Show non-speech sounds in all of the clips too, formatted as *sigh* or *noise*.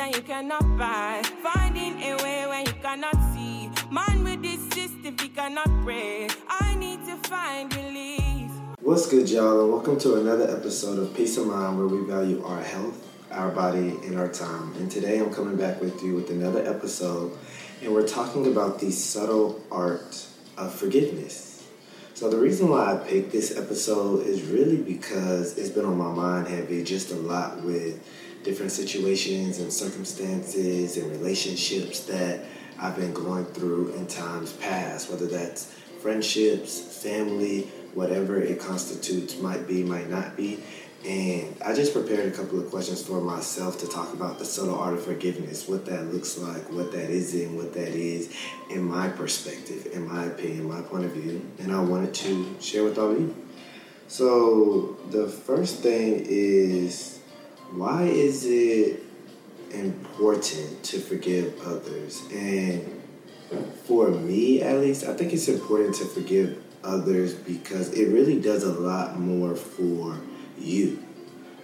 and you cannot buy. Finding a way you cannot see. Man with this system, cannot pray. I need to find relief. What's good, y'all, and welcome to another episode of Peace of Mind where we value our health, our body, and our time. And today I'm coming back with you with another episode, and we're talking about the subtle art of forgiveness. So, the reason why I picked this episode is really because it's been on my mind heavy just a lot with different situations and circumstances and relationships that I've been going through in times past, whether that's friendships, family, whatever it constitutes, might be, might not be. And I just prepared a couple of questions for myself to talk about the subtle art of forgiveness, what that looks like, what that is and what that is in my perspective, in my opinion, my point of view. And I wanted to share with all of you. So the first thing is why is it important to forgive others? And for me at least, I think it's important to forgive others because it really does a lot more for you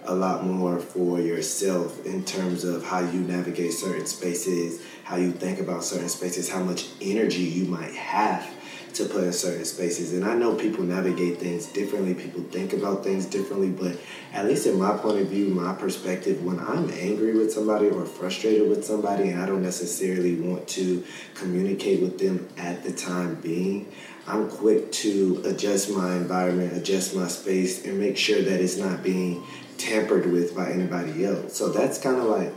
a lot more for yourself in terms of how you navigate certain spaces, how you think about certain spaces, how much energy you might have to put in certain spaces. And I know people navigate things differently, people think about things differently, but at least in my point of view, my perspective, when I'm angry with somebody or frustrated with somebody and I don't necessarily want to communicate with them at the time being, I'm quick to adjust my environment, adjust my space, and make sure that it's not being tampered with by anybody else. So that's kind of like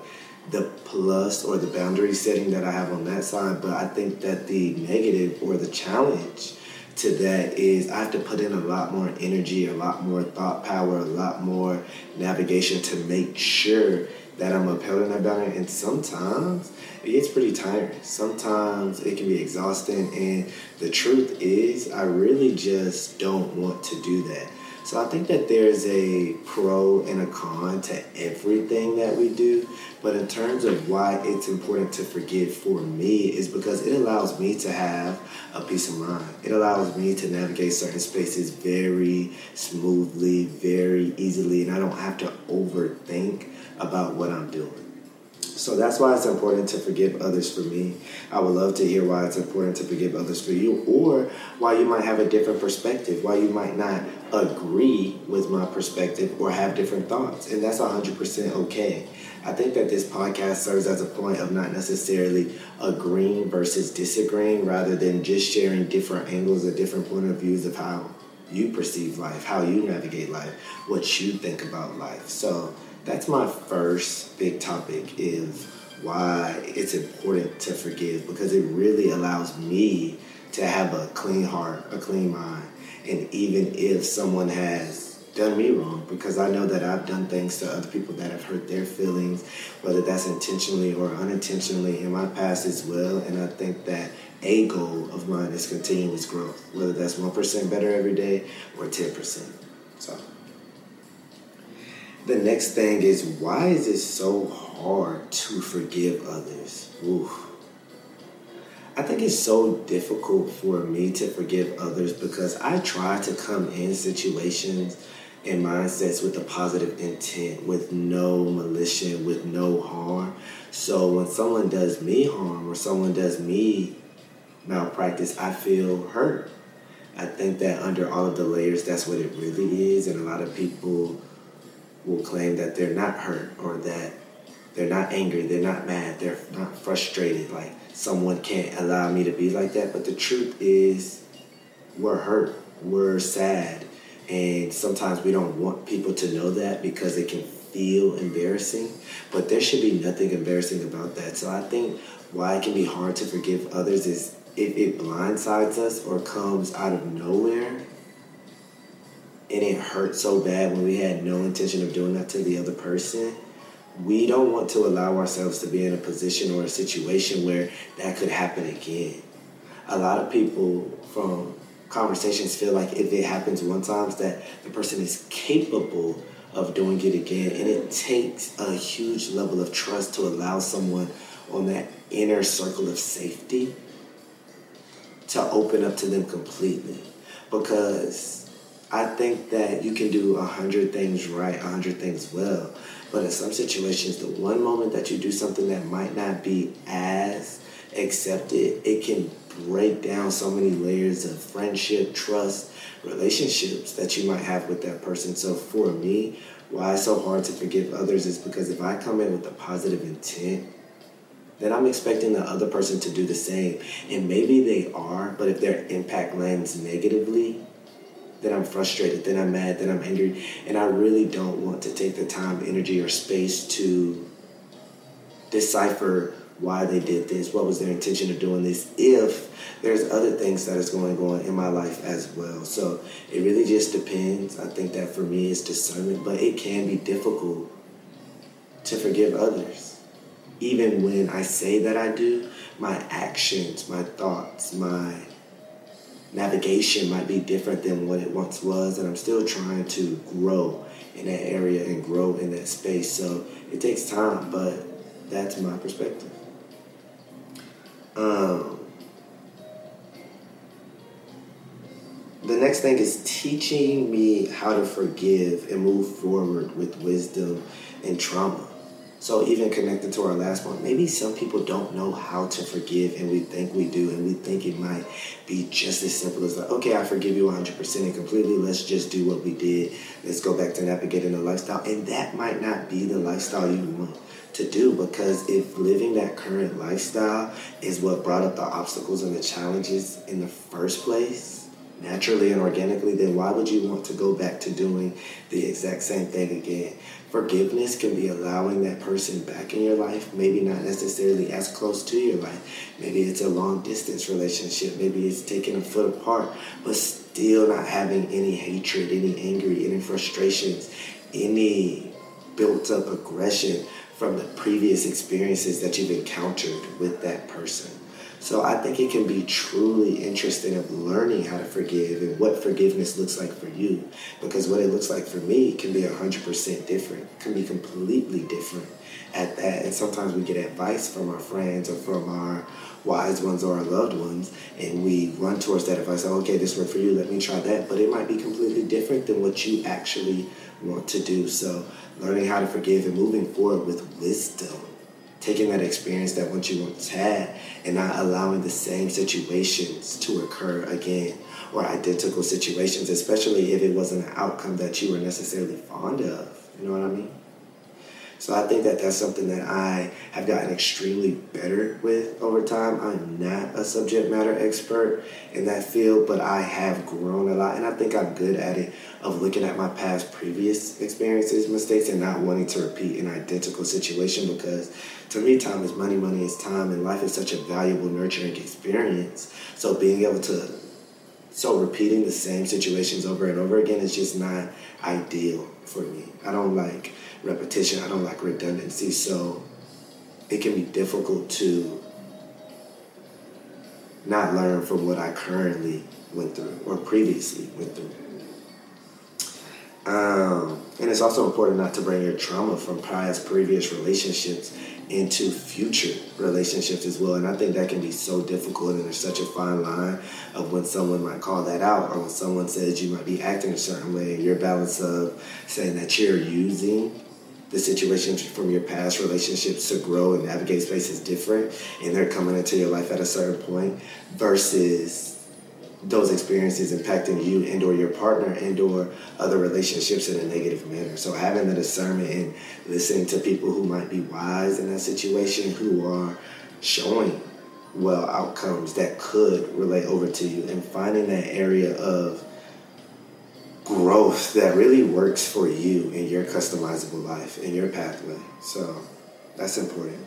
the plus or the boundary setting that I have on that side. But I think that the negative or the challenge to that is I have to put in a lot more energy, a lot more thought power, a lot more navigation to make sure that I'm upheld that boundary. And sometimes it gets pretty tiring. Sometimes it can be exhausting. And the truth is, I really just don't want to do that. So I think that there's a pro and a con to everything that we do. But in terms of why it's important to forgive for me is because it allows me to have a peace of mind. It allows me to navigate certain spaces very smoothly, very easily, and I don't have to overthink about what I'm doing. So that's why it's important to forgive others for me. I would love to hear why it's important to forgive others for you, or why you might have a different perspective, why you might not agree with my perspective or have different thoughts. And that's 100% okay. I think that this podcast serves as a point of not necessarily agreeing versus disagreeing, rather than just sharing different angles or different point of views of how you perceive life, how you navigate life, what you think about life. So, that's my first big topic is why it's important to forgive because it really allows me to have a clean heart, a clean mind. And even if someone has done me wrong, because I know that I've done things to other people that have hurt their feelings, whether that's intentionally or unintentionally in my past as well. And I think that a goal of mine is continuous growth, whether that's 1% better every day or 10%. So. The next thing is why is it so hard to forgive others? Oof. I think it's so difficult for me to forgive others because I try to come in situations and mindsets with a positive intent, with no malicious, with no harm. So when someone does me harm or someone does me malpractice, I feel hurt. I think that under all of the layers, that's what it really is. And a lot of people will claim that they're not hurt or that they're not angry, they're not mad, they're not frustrated. Like someone can't allow me to be like that. But the truth is, we're hurt, we're sad, and sometimes we don't want people to know that because it can feel embarrassing. But there should be nothing embarrassing about that. So I think why it can be hard to forgive others is if it blindsides us or comes out of nowhere and it hurt so bad when we had no intention of doing that to the other person, we don't want to allow ourselves to be in a position or a situation where that could happen again. A lot of people from conversations feel like if it happens one time that the person is capable of doing it again. And it takes a huge level of trust to allow someone on that inner circle of safety to open up to them completely. Because I think that you can do a hundred things right, a hundred things well, But in some situations, the one moment that you do something that might not be as accepted, it can break down so many layers of friendship, trust, relationships that you might have with that person. So for me, why it's so hard to forgive others is because if I come in with a positive intent, then I'm expecting the other person to do the same. And maybe they are, but if their impact lands negatively, then I'm frustrated, then I'm mad, then I'm angry. And I really don't want to take the time, energy, or space to decipher why they did this, what was their intention of doing this, if there's other things that is going on in my life as well. So it really just depends. I think that for me it's discernment, but it can be difficult to forgive others. Even when I say that I do, my actions, my thoughts, my navigation might be different than what it once was, and I'm still trying to grow in that area and grow in that space. So it takes time, but that's my perspective. Um, the next thing is teaching me how to forgive and move forward with wisdom and trauma. So even connected to our last one, maybe some people don't know how to forgive and we think we do and we think it might be just as simple as like, okay, I forgive you 100% and completely. Let's just do what we did. Let's go back to navigating the lifestyle. And that might not be the lifestyle you want to do because if living that current lifestyle is what brought up the obstacles and the challenges in the first place, naturally and organically, then why would you want to go back to doing the exact same thing again? Forgiveness can be allowing that person back in your life, maybe not necessarily as close to your life. Maybe it's a long distance relationship, maybe it's taking a foot apart, but still not having any hatred, any anger, any frustrations, any built up aggression from the previous experiences that you've encountered with that person. So I think it can be truly interesting of learning how to forgive and what forgiveness looks like for you. Because what it looks like for me can be 100% different, can be completely different at that. And sometimes we get advice from our friends or from our wise ones or our loved ones, and we run towards that advice. Okay, this worked for you, let me try that. But it might be completely different than what you actually want to do. So learning how to forgive and moving forward with wisdom. Taking that experience that once you once had and not allowing the same situations to occur again or identical situations, especially if it wasn't an outcome that you were necessarily fond of. You know what I mean? So I think that that's something that I have gotten extremely better with over time. I'm not a subject matter expert in that field, but I have grown a lot, and I think I'm good at it of looking at my past previous experiences, mistakes, and not wanting to repeat an identical situation because to me, time is money, money is time, and life is such a valuable, nurturing experience. So being able to so repeating the same situations over and over again is just not ideal for me. I don't like repetition. I don't like redundancy. So it can be difficult to not learn from what I currently went through or previously went through. Um, and it's also important not to bring your trauma from past previous relationships into future relationships as well. And I think that can be so difficult, and there's such a fine line of when someone might call that out, or when someone says you might be acting a certain way, and your balance of saying that you're using the situations from your past relationships to grow and navigate space is different, and they're coming into your life at a certain point versus those experiences impacting you and or your partner and or other relationships in a negative manner. So having the discernment and listening to people who might be wise in that situation who are showing well outcomes that could relate over to you and finding that area of growth that really works for you in your customizable life in your pathway. So that's important.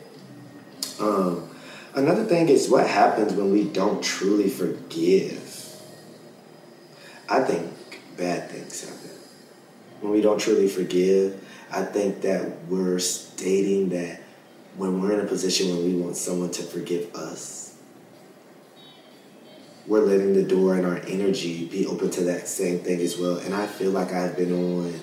Um, another thing is what happens when we don't truly forgive I think bad things happen. When we don't truly forgive, I think that we're stating that when we're in a position where we want someone to forgive us, we're letting the door and our energy be open to that same thing as well. And I feel like I've been on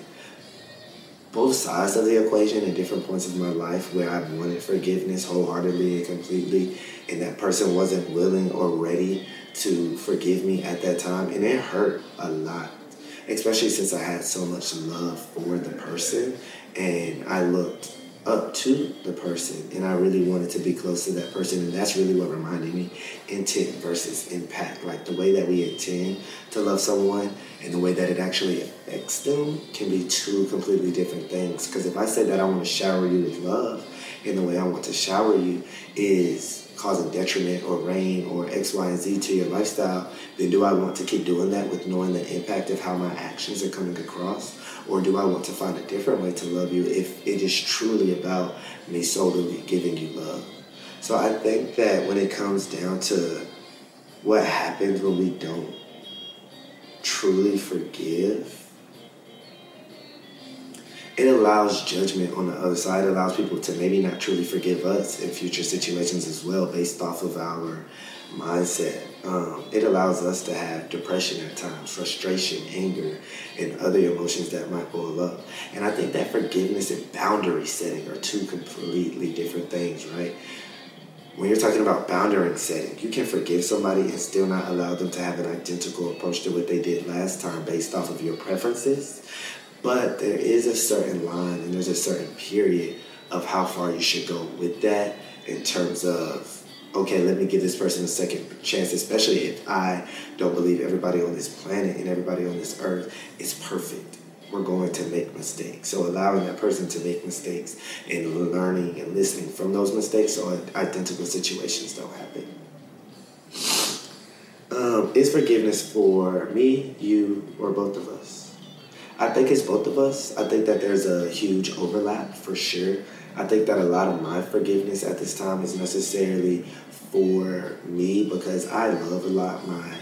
both sides of the equation at different points of my life where I've wanted forgiveness wholeheartedly and completely, and that person wasn't willing or ready to forgive me at that time, and it hurt a lot. especially since I had so much love for the person and I looked up to the person and I really wanted to be close to that person and that's really what reminded me. Intent versus impact. Like the way that we intend to love someone and the way that it actually affects them can be two completely different things. Because if I say that I want to shower you with love and the way I want to shower you is causing detriment or rain or X, Y, and Z to your lifestyle, then do I want to keep doing that with knowing the impact of how my actions are coming across? Or do I want to find a different way to love you if it is truly about me solely giving you love? So I think that when it comes down to what happens when we don't truly forgive, it allows judgment on the other side. It allows people to maybe not truly forgive us in future situations as well, based off of our mindset. Um, it allows us to have depression at times, frustration, anger, and other emotions that might boil up. And I think that forgiveness and boundary setting are two completely different things, right? When you're talking about boundary setting, you can forgive somebody and still not allow them to have an identical approach to what they did last time based off of your preferences. But there is a certain line and there's a certain period of how far you should go with that in terms of okay, let me give this person a second chance, especially if I don't believe everybody on this planet and everybody on this earth is perfect. We're going to make mistakes. So allowing that person to make mistakes and learning and listening from those mistakes so identical situations don't happen. Um, is forgiveness for me, you, or both of us? I think it's both of us. I think that there's a huge overlap for sure. I think that a lot of my forgiveness at this time is necessarily for me because I love a lot. My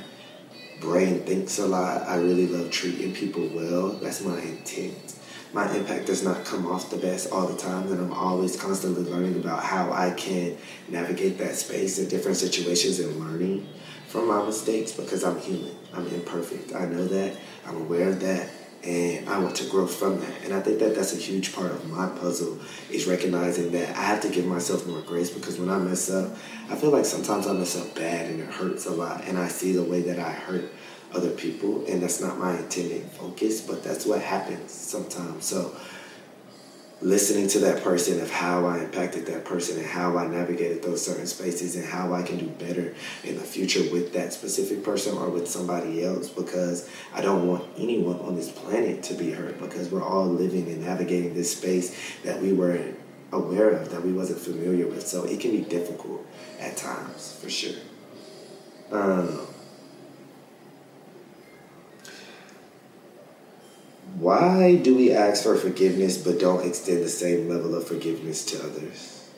brain thinks a lot. I really love treating people well. That's my intent. My impact does not come off the best all the time, and I'm always constantly learning about how I can navigate that space in different situations and learning from my mistakes because I'm human. I'm imperfect. I know that. I'm aware of that and I want to grow from that. And I think that that's a huge part of my puzzle is recognizing that I have to give myself more grace because when I mess up, I feel like sometimes I mess up bad and it hurts a lot, and I see the way that I hurt other people, and that's not my intended focus, but that's what happens sometimes. So listening to that person of how I impacted that person and how I navigated those certain spaces and how I can do better in the future with that specific person or with somebody else because I don't want anyone on this planet to be hurt because we're all living and navigating this space that we weren't aware of, that we wasn't familiar with. So it can be difficult at times, for sure. Um, Why do we ask for forgiveness but don't extend the same level of forgiveness to others?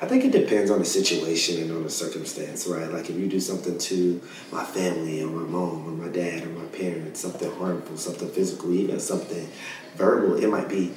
I think it depends on the situation and on the circumstance, right? Like if you do something to my family or my mom or my dad or my parents, something harmful, something physical, even something verbal, it might be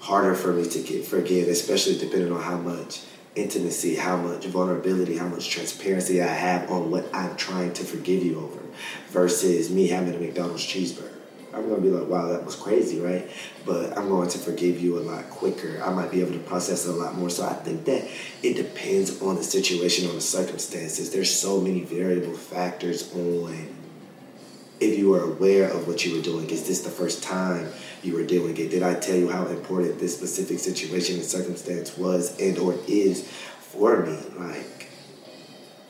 harder for me to get forgive, especially depending on how much intimacy, how much vulnerability, how much transparency I have on what I'm trying to forgive you over versus me having a McDonald's cheeseburger. I'm gonna be like, wow, that was crazy, right? But I'm going to forgive you a lot quicker. I might be able to process it a lot more. So I think that it depends on the situation, on the circumstances. There's so many variable factors on if you were aware of what you were doing. Is this the first time you were doing it? Did I tell you how important this specific situation and circumstance was and or is for me? Like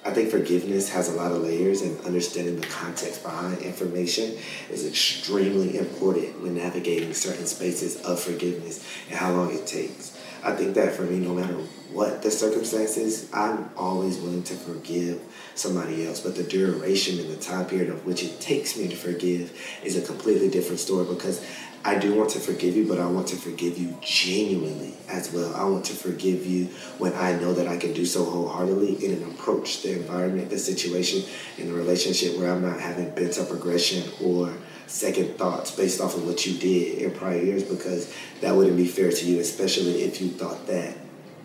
I think forgiveness has a lot of layers, and understanding the context behind information is extremely important when navigating certain spaces of forgiveness and how long it takes. I think that for me, no matter what the circumstances, I'm always willing to forgive somebody else. But the duration and the time period of which it takes me to forgive is a completely different story because I do want to forgive you, but I want to forgive you genuinely as well. I want to forgive you when I know that I can do so wholeheartedly in an approach, the environment, the situation, in the relationship where I'm not having bent up aggression or second thoughts based off of what you did in prior years because that wouldn't be fair to you, especially if you thought that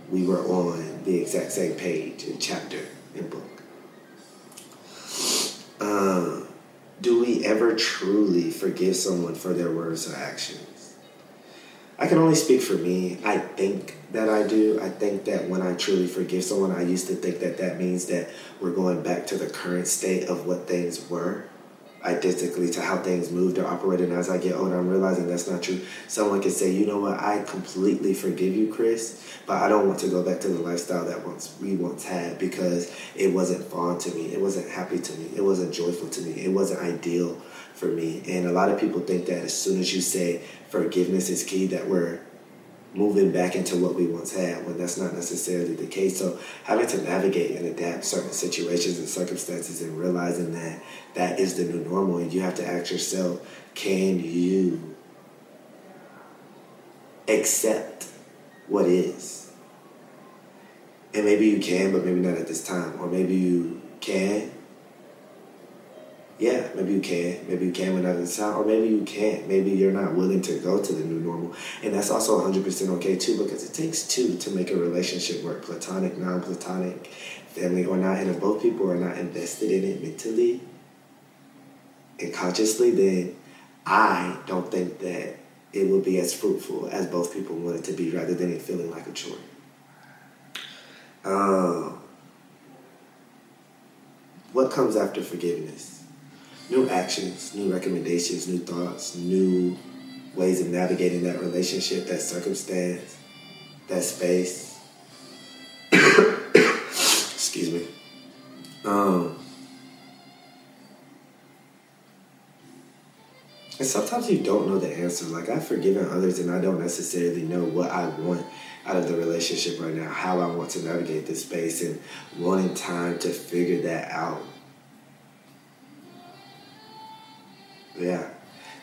we were on the exact same page and chapter and book. Um, do we ever truly forgive someone for their words or actions? I can only speak for me. I think that I do. I think that when I truly forgive someone, I used to think that that means that we're going back to the current state of what things were. Identically to how things moved or operated. And as I get older, I'm realizing that's not true. Someone can say, you know what, I completely forgive you, Chris, but I don't want to go back to the lifestyle that once we once had because it wasn't fun to me. It wasn't happy to me. It wasn't joyful to me. It wasn't ideal for me. And a lot of people think that as soon as you say forgiveness is key, that we're moving back into what we once had when that's not necessarily the case. So having to navigate and adapt certain situations and circumstances and realizing that that is the new normal and you have to ask yourself, can you accept what is? And maybe you can, but maybe not at this time. Or maybe you can yeah, maybe you can. Maybe you can without the sound, or maybe you can't. Maybe you're not willing to go to the new normal. And that's also 100% okay too, because it takes two to make a relationship work platonic, non platonic, family or not. And if both people are not invested in it mentally and consciously, then I don't think that it will be as fruitful as both people want it to be rather than it feeling like a chore. Um, what comes after forgiveness? New actions, new recommendations, new thoughts, new ways of navigating that relationship, that circumstance, that space. *coughs* Excuse me. Um, and sometimes you don't know the answer. Like I've forgiven others, and I don't necessarily know what I want out of the relationship right now, how I want to navigate this space, and wanting time to figure that out Yeah.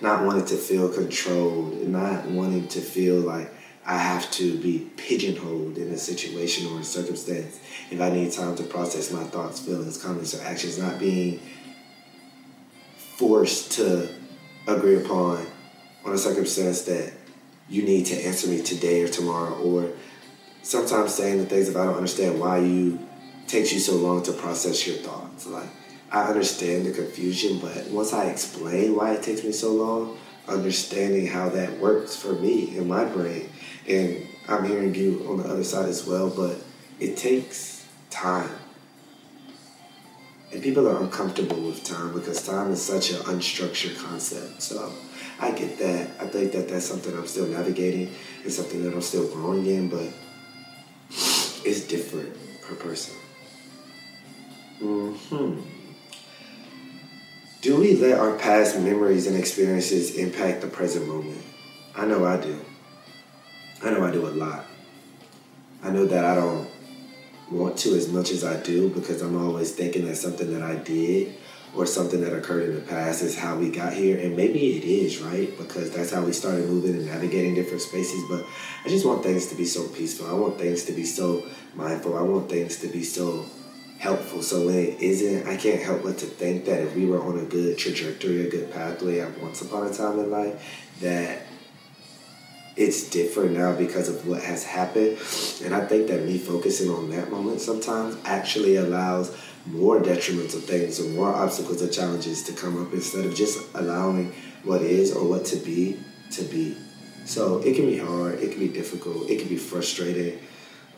Not wanting to feel controlled, not wanting to feel like I have to be pigeonholed in a situation or a circumstance. If I need time to process my thoughts, feelings, comments, or actions, not being forced to agree upon on a circumstance that you need to answer me today or tomorrow, or sometimes saying the things if I don't understand why you takes you so long to process your thoughts. Like I understand the confusion, but once I explain why it takes me so long, understanding how that works for me in my brain, and I'm hearing you on the other side as well, but it takes time. And people are uncomfortable with time because time is such an unstructured concept. So I get that. I think that that's something I'm still navigating. It's something that I'm still growing in, but it's different per person. Hmm. Do we let our past memories and experiences impact the present moment? I know I do. I know I do a lot. I know that I don't want to as much as I do because I'm always thinking that something that I did or something that occurred in the past is how we got here. And maybe it is, right? Because that's how we started moving and navigating different spaces. But I just want things to be so peaceful. I want things to be so mindful. I want things to be so helpful. So when it isn't, I can't help but to think that if we were on a good trajectory, a good pathway at once upon a time in life, that it's different now because of what has happened. And I think that me focusing on that moment sometimes actually allows more detrimental things or more obstacles or challenges to come up instead of just allowing what is or what to be to be. So it can be hard, it can be difficult, it can be frustrating.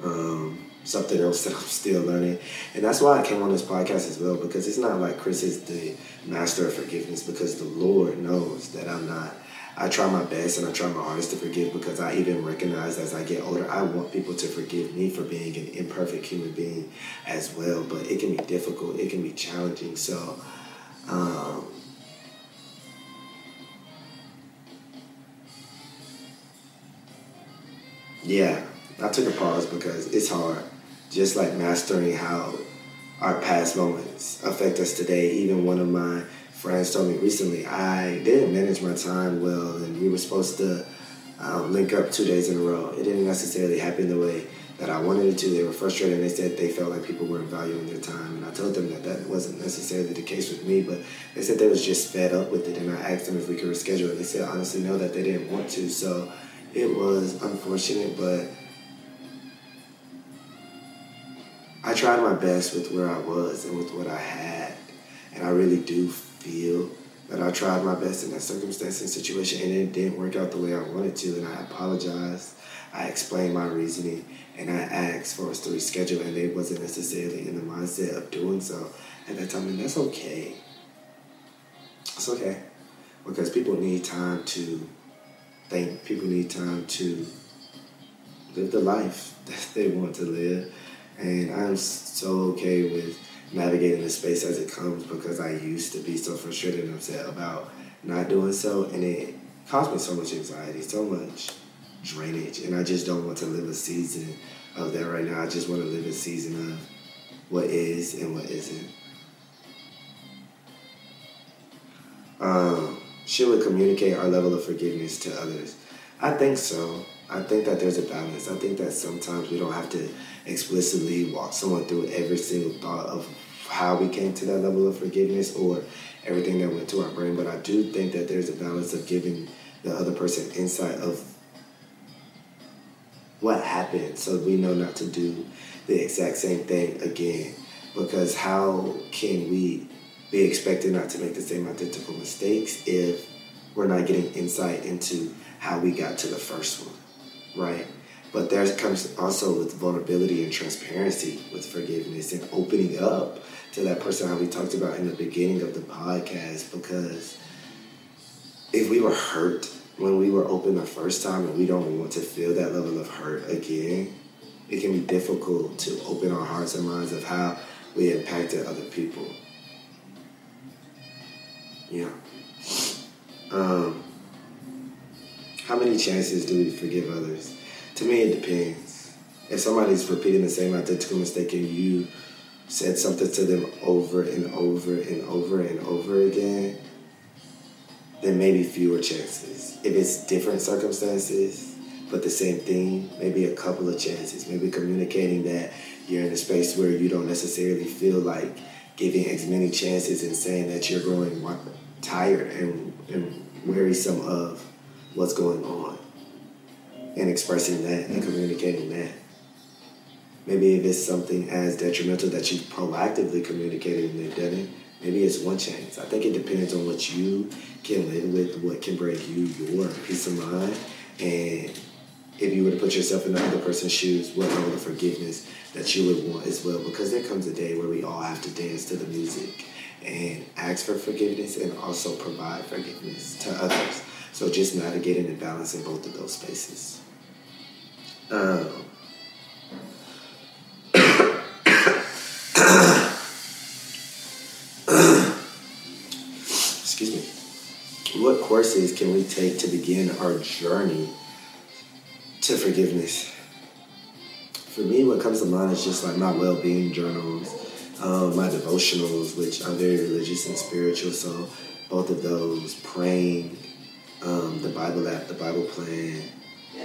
Um, something else that I'm still learning. And that's why I came on this podcast as well, because it's not like Chris is the master of forgiveness, because the Lord knows that I'm not. I try my best and I try my hardest to forgive because I even recognize as I get older, I want people to forgive me for being an imperfect human being as well. But it can be difficult, it can be challenging. So, um, yeah, I took a pause because it's hard just like mastering how our past moments affect us today. Even one of my friends told me recently I didn't manage my time well, and we were supposed to um, link up two days in a row. It didn't necessarily happen the way that I wanted it to. They were frustrated and they said they felt like people weren't valuing their time. And I told them that that wasn't necessarily the case with me, but they said they was just fed up with it. And I asked them if we could reschedule it. They said honestly no, that they didn't want to. So it was unfortunate, but I tried my best with where I was and with what I had. And I really do feel that I tried my best in that circumstance and situation and it didn't work out the way I wanted to. And I apologized. I explained my reasoning and I asked for us to reschedule and they wasn't necessarily in the mindset of doing so at that time. And that's okay. It's okay. Because people need time to think, people need time to live the life *laughs* that they want to live. And I'm so okay with navigating the space as it comes because I used to be so frustrated and upset about not doing so. And it caused me so much anxiety, so much drainage. And I just don't want to live a season of that right now. I just want to live a season of what is and what isn't. Um, should we communicate our level of forgiveness to others? I think so. I think that there's a balance. I think that sometimes we don't have to explicitly walk someone through every single thought of how we came to that level of forgiveness or everything that went to our brain. But I do think that there's a balance of giving the other person insight of what happened so we know not to do the exact same thing again. Because how can we be expected not to make the same identical mistakes if we're not getting insight into how we got to the first one, right? But there comes also with vulnerability and transparency with forgiveness and opening up to that person how we talked about in the beginning of the podcast because if we were hurt when we were open the first time and we don't want to feel that level of hurt again, it can be difficult to open our hearts and minds of how we impacted other people. Yeah. Um, how many chances do we forgive others? To me, it depends. If somebody's repeating the same identical mistake and you said something to them over and over and over and over again, then maybe fewer chances. If it's different circumstances, but the same thing, maybe a couple of chances. Maybe communicating that you're in a space where you don't necessarily feel like giving as many chances and saying that you're growing tired and, and wearisome of what's going on and expressing that and communicating that. Maybe if it's something as detrimental that you proactively communicated and they've done it, maybe it's one chance. I think it depends on what you can live with, what can bring you your peace of mind, and if you were to put yourself in the other person's shoes, what level of forgiveness that you would want as well. Because there comes a day where we all have to dance to the music and ask for forgiveness and also provide forgiveness to others. So just navigating and balancing both of those spaces. Um, *coughs* excuse me. What courses can we take to begin our journey to forgiveness? For me, what comes to mind is just like my well being journals, um, my devotionals, which I'm very religious and spiritual, so both of those, praying, um, the Bible app, the Bible plan,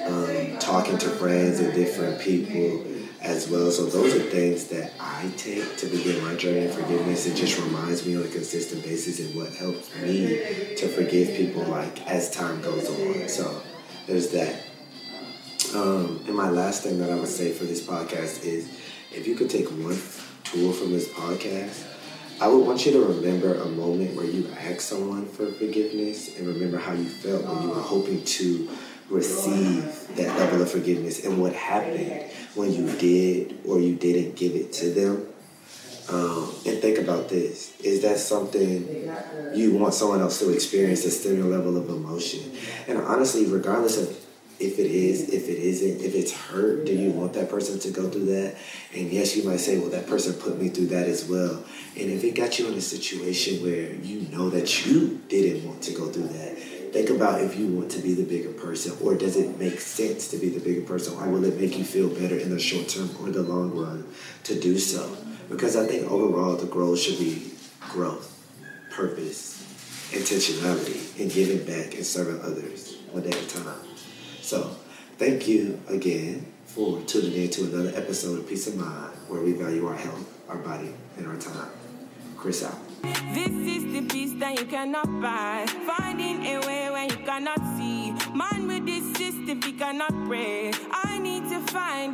um, talking to friends and different people as well. So those are things that I take to begin my journey of forgiveness. It just reminds me on a consistent basis and what helps me to forgive people like as time goes on. So there's that. Um, and my last thing that I would say for this podcast is if you could take one tool from this podcast, I would want you to remember a moment where you asked someone for forgiveness and remember how you felt when you were hoping to receive that level of forgiveness and what happened when you did or you didn't give it to them. Um, and think about this. Is that something you want someone else to experience a similar level of emotion? And honestly, regardless of if it is, if it isn't, if it's hurt, do you want that person to go through that? And yes, you might say, well, that person put me through that as well. And if it got you in a situation where you know that you didn't want to go through that, think about if you want to be the bigger person or does it make sense to be the bigger person or will it make you feel better in the short term or the long run to do so? Because I think overall the goal should be growth, purpose, intentionality, and giving back and serving others one day at a time. So, thank you again for tuning in to another episode of Peace of Mind, where we value our health, our body, and our time. Chris out. This is the peace that you cannot buy. Finding a way when you cannot see. Man with this system, he cannot pray. I need to find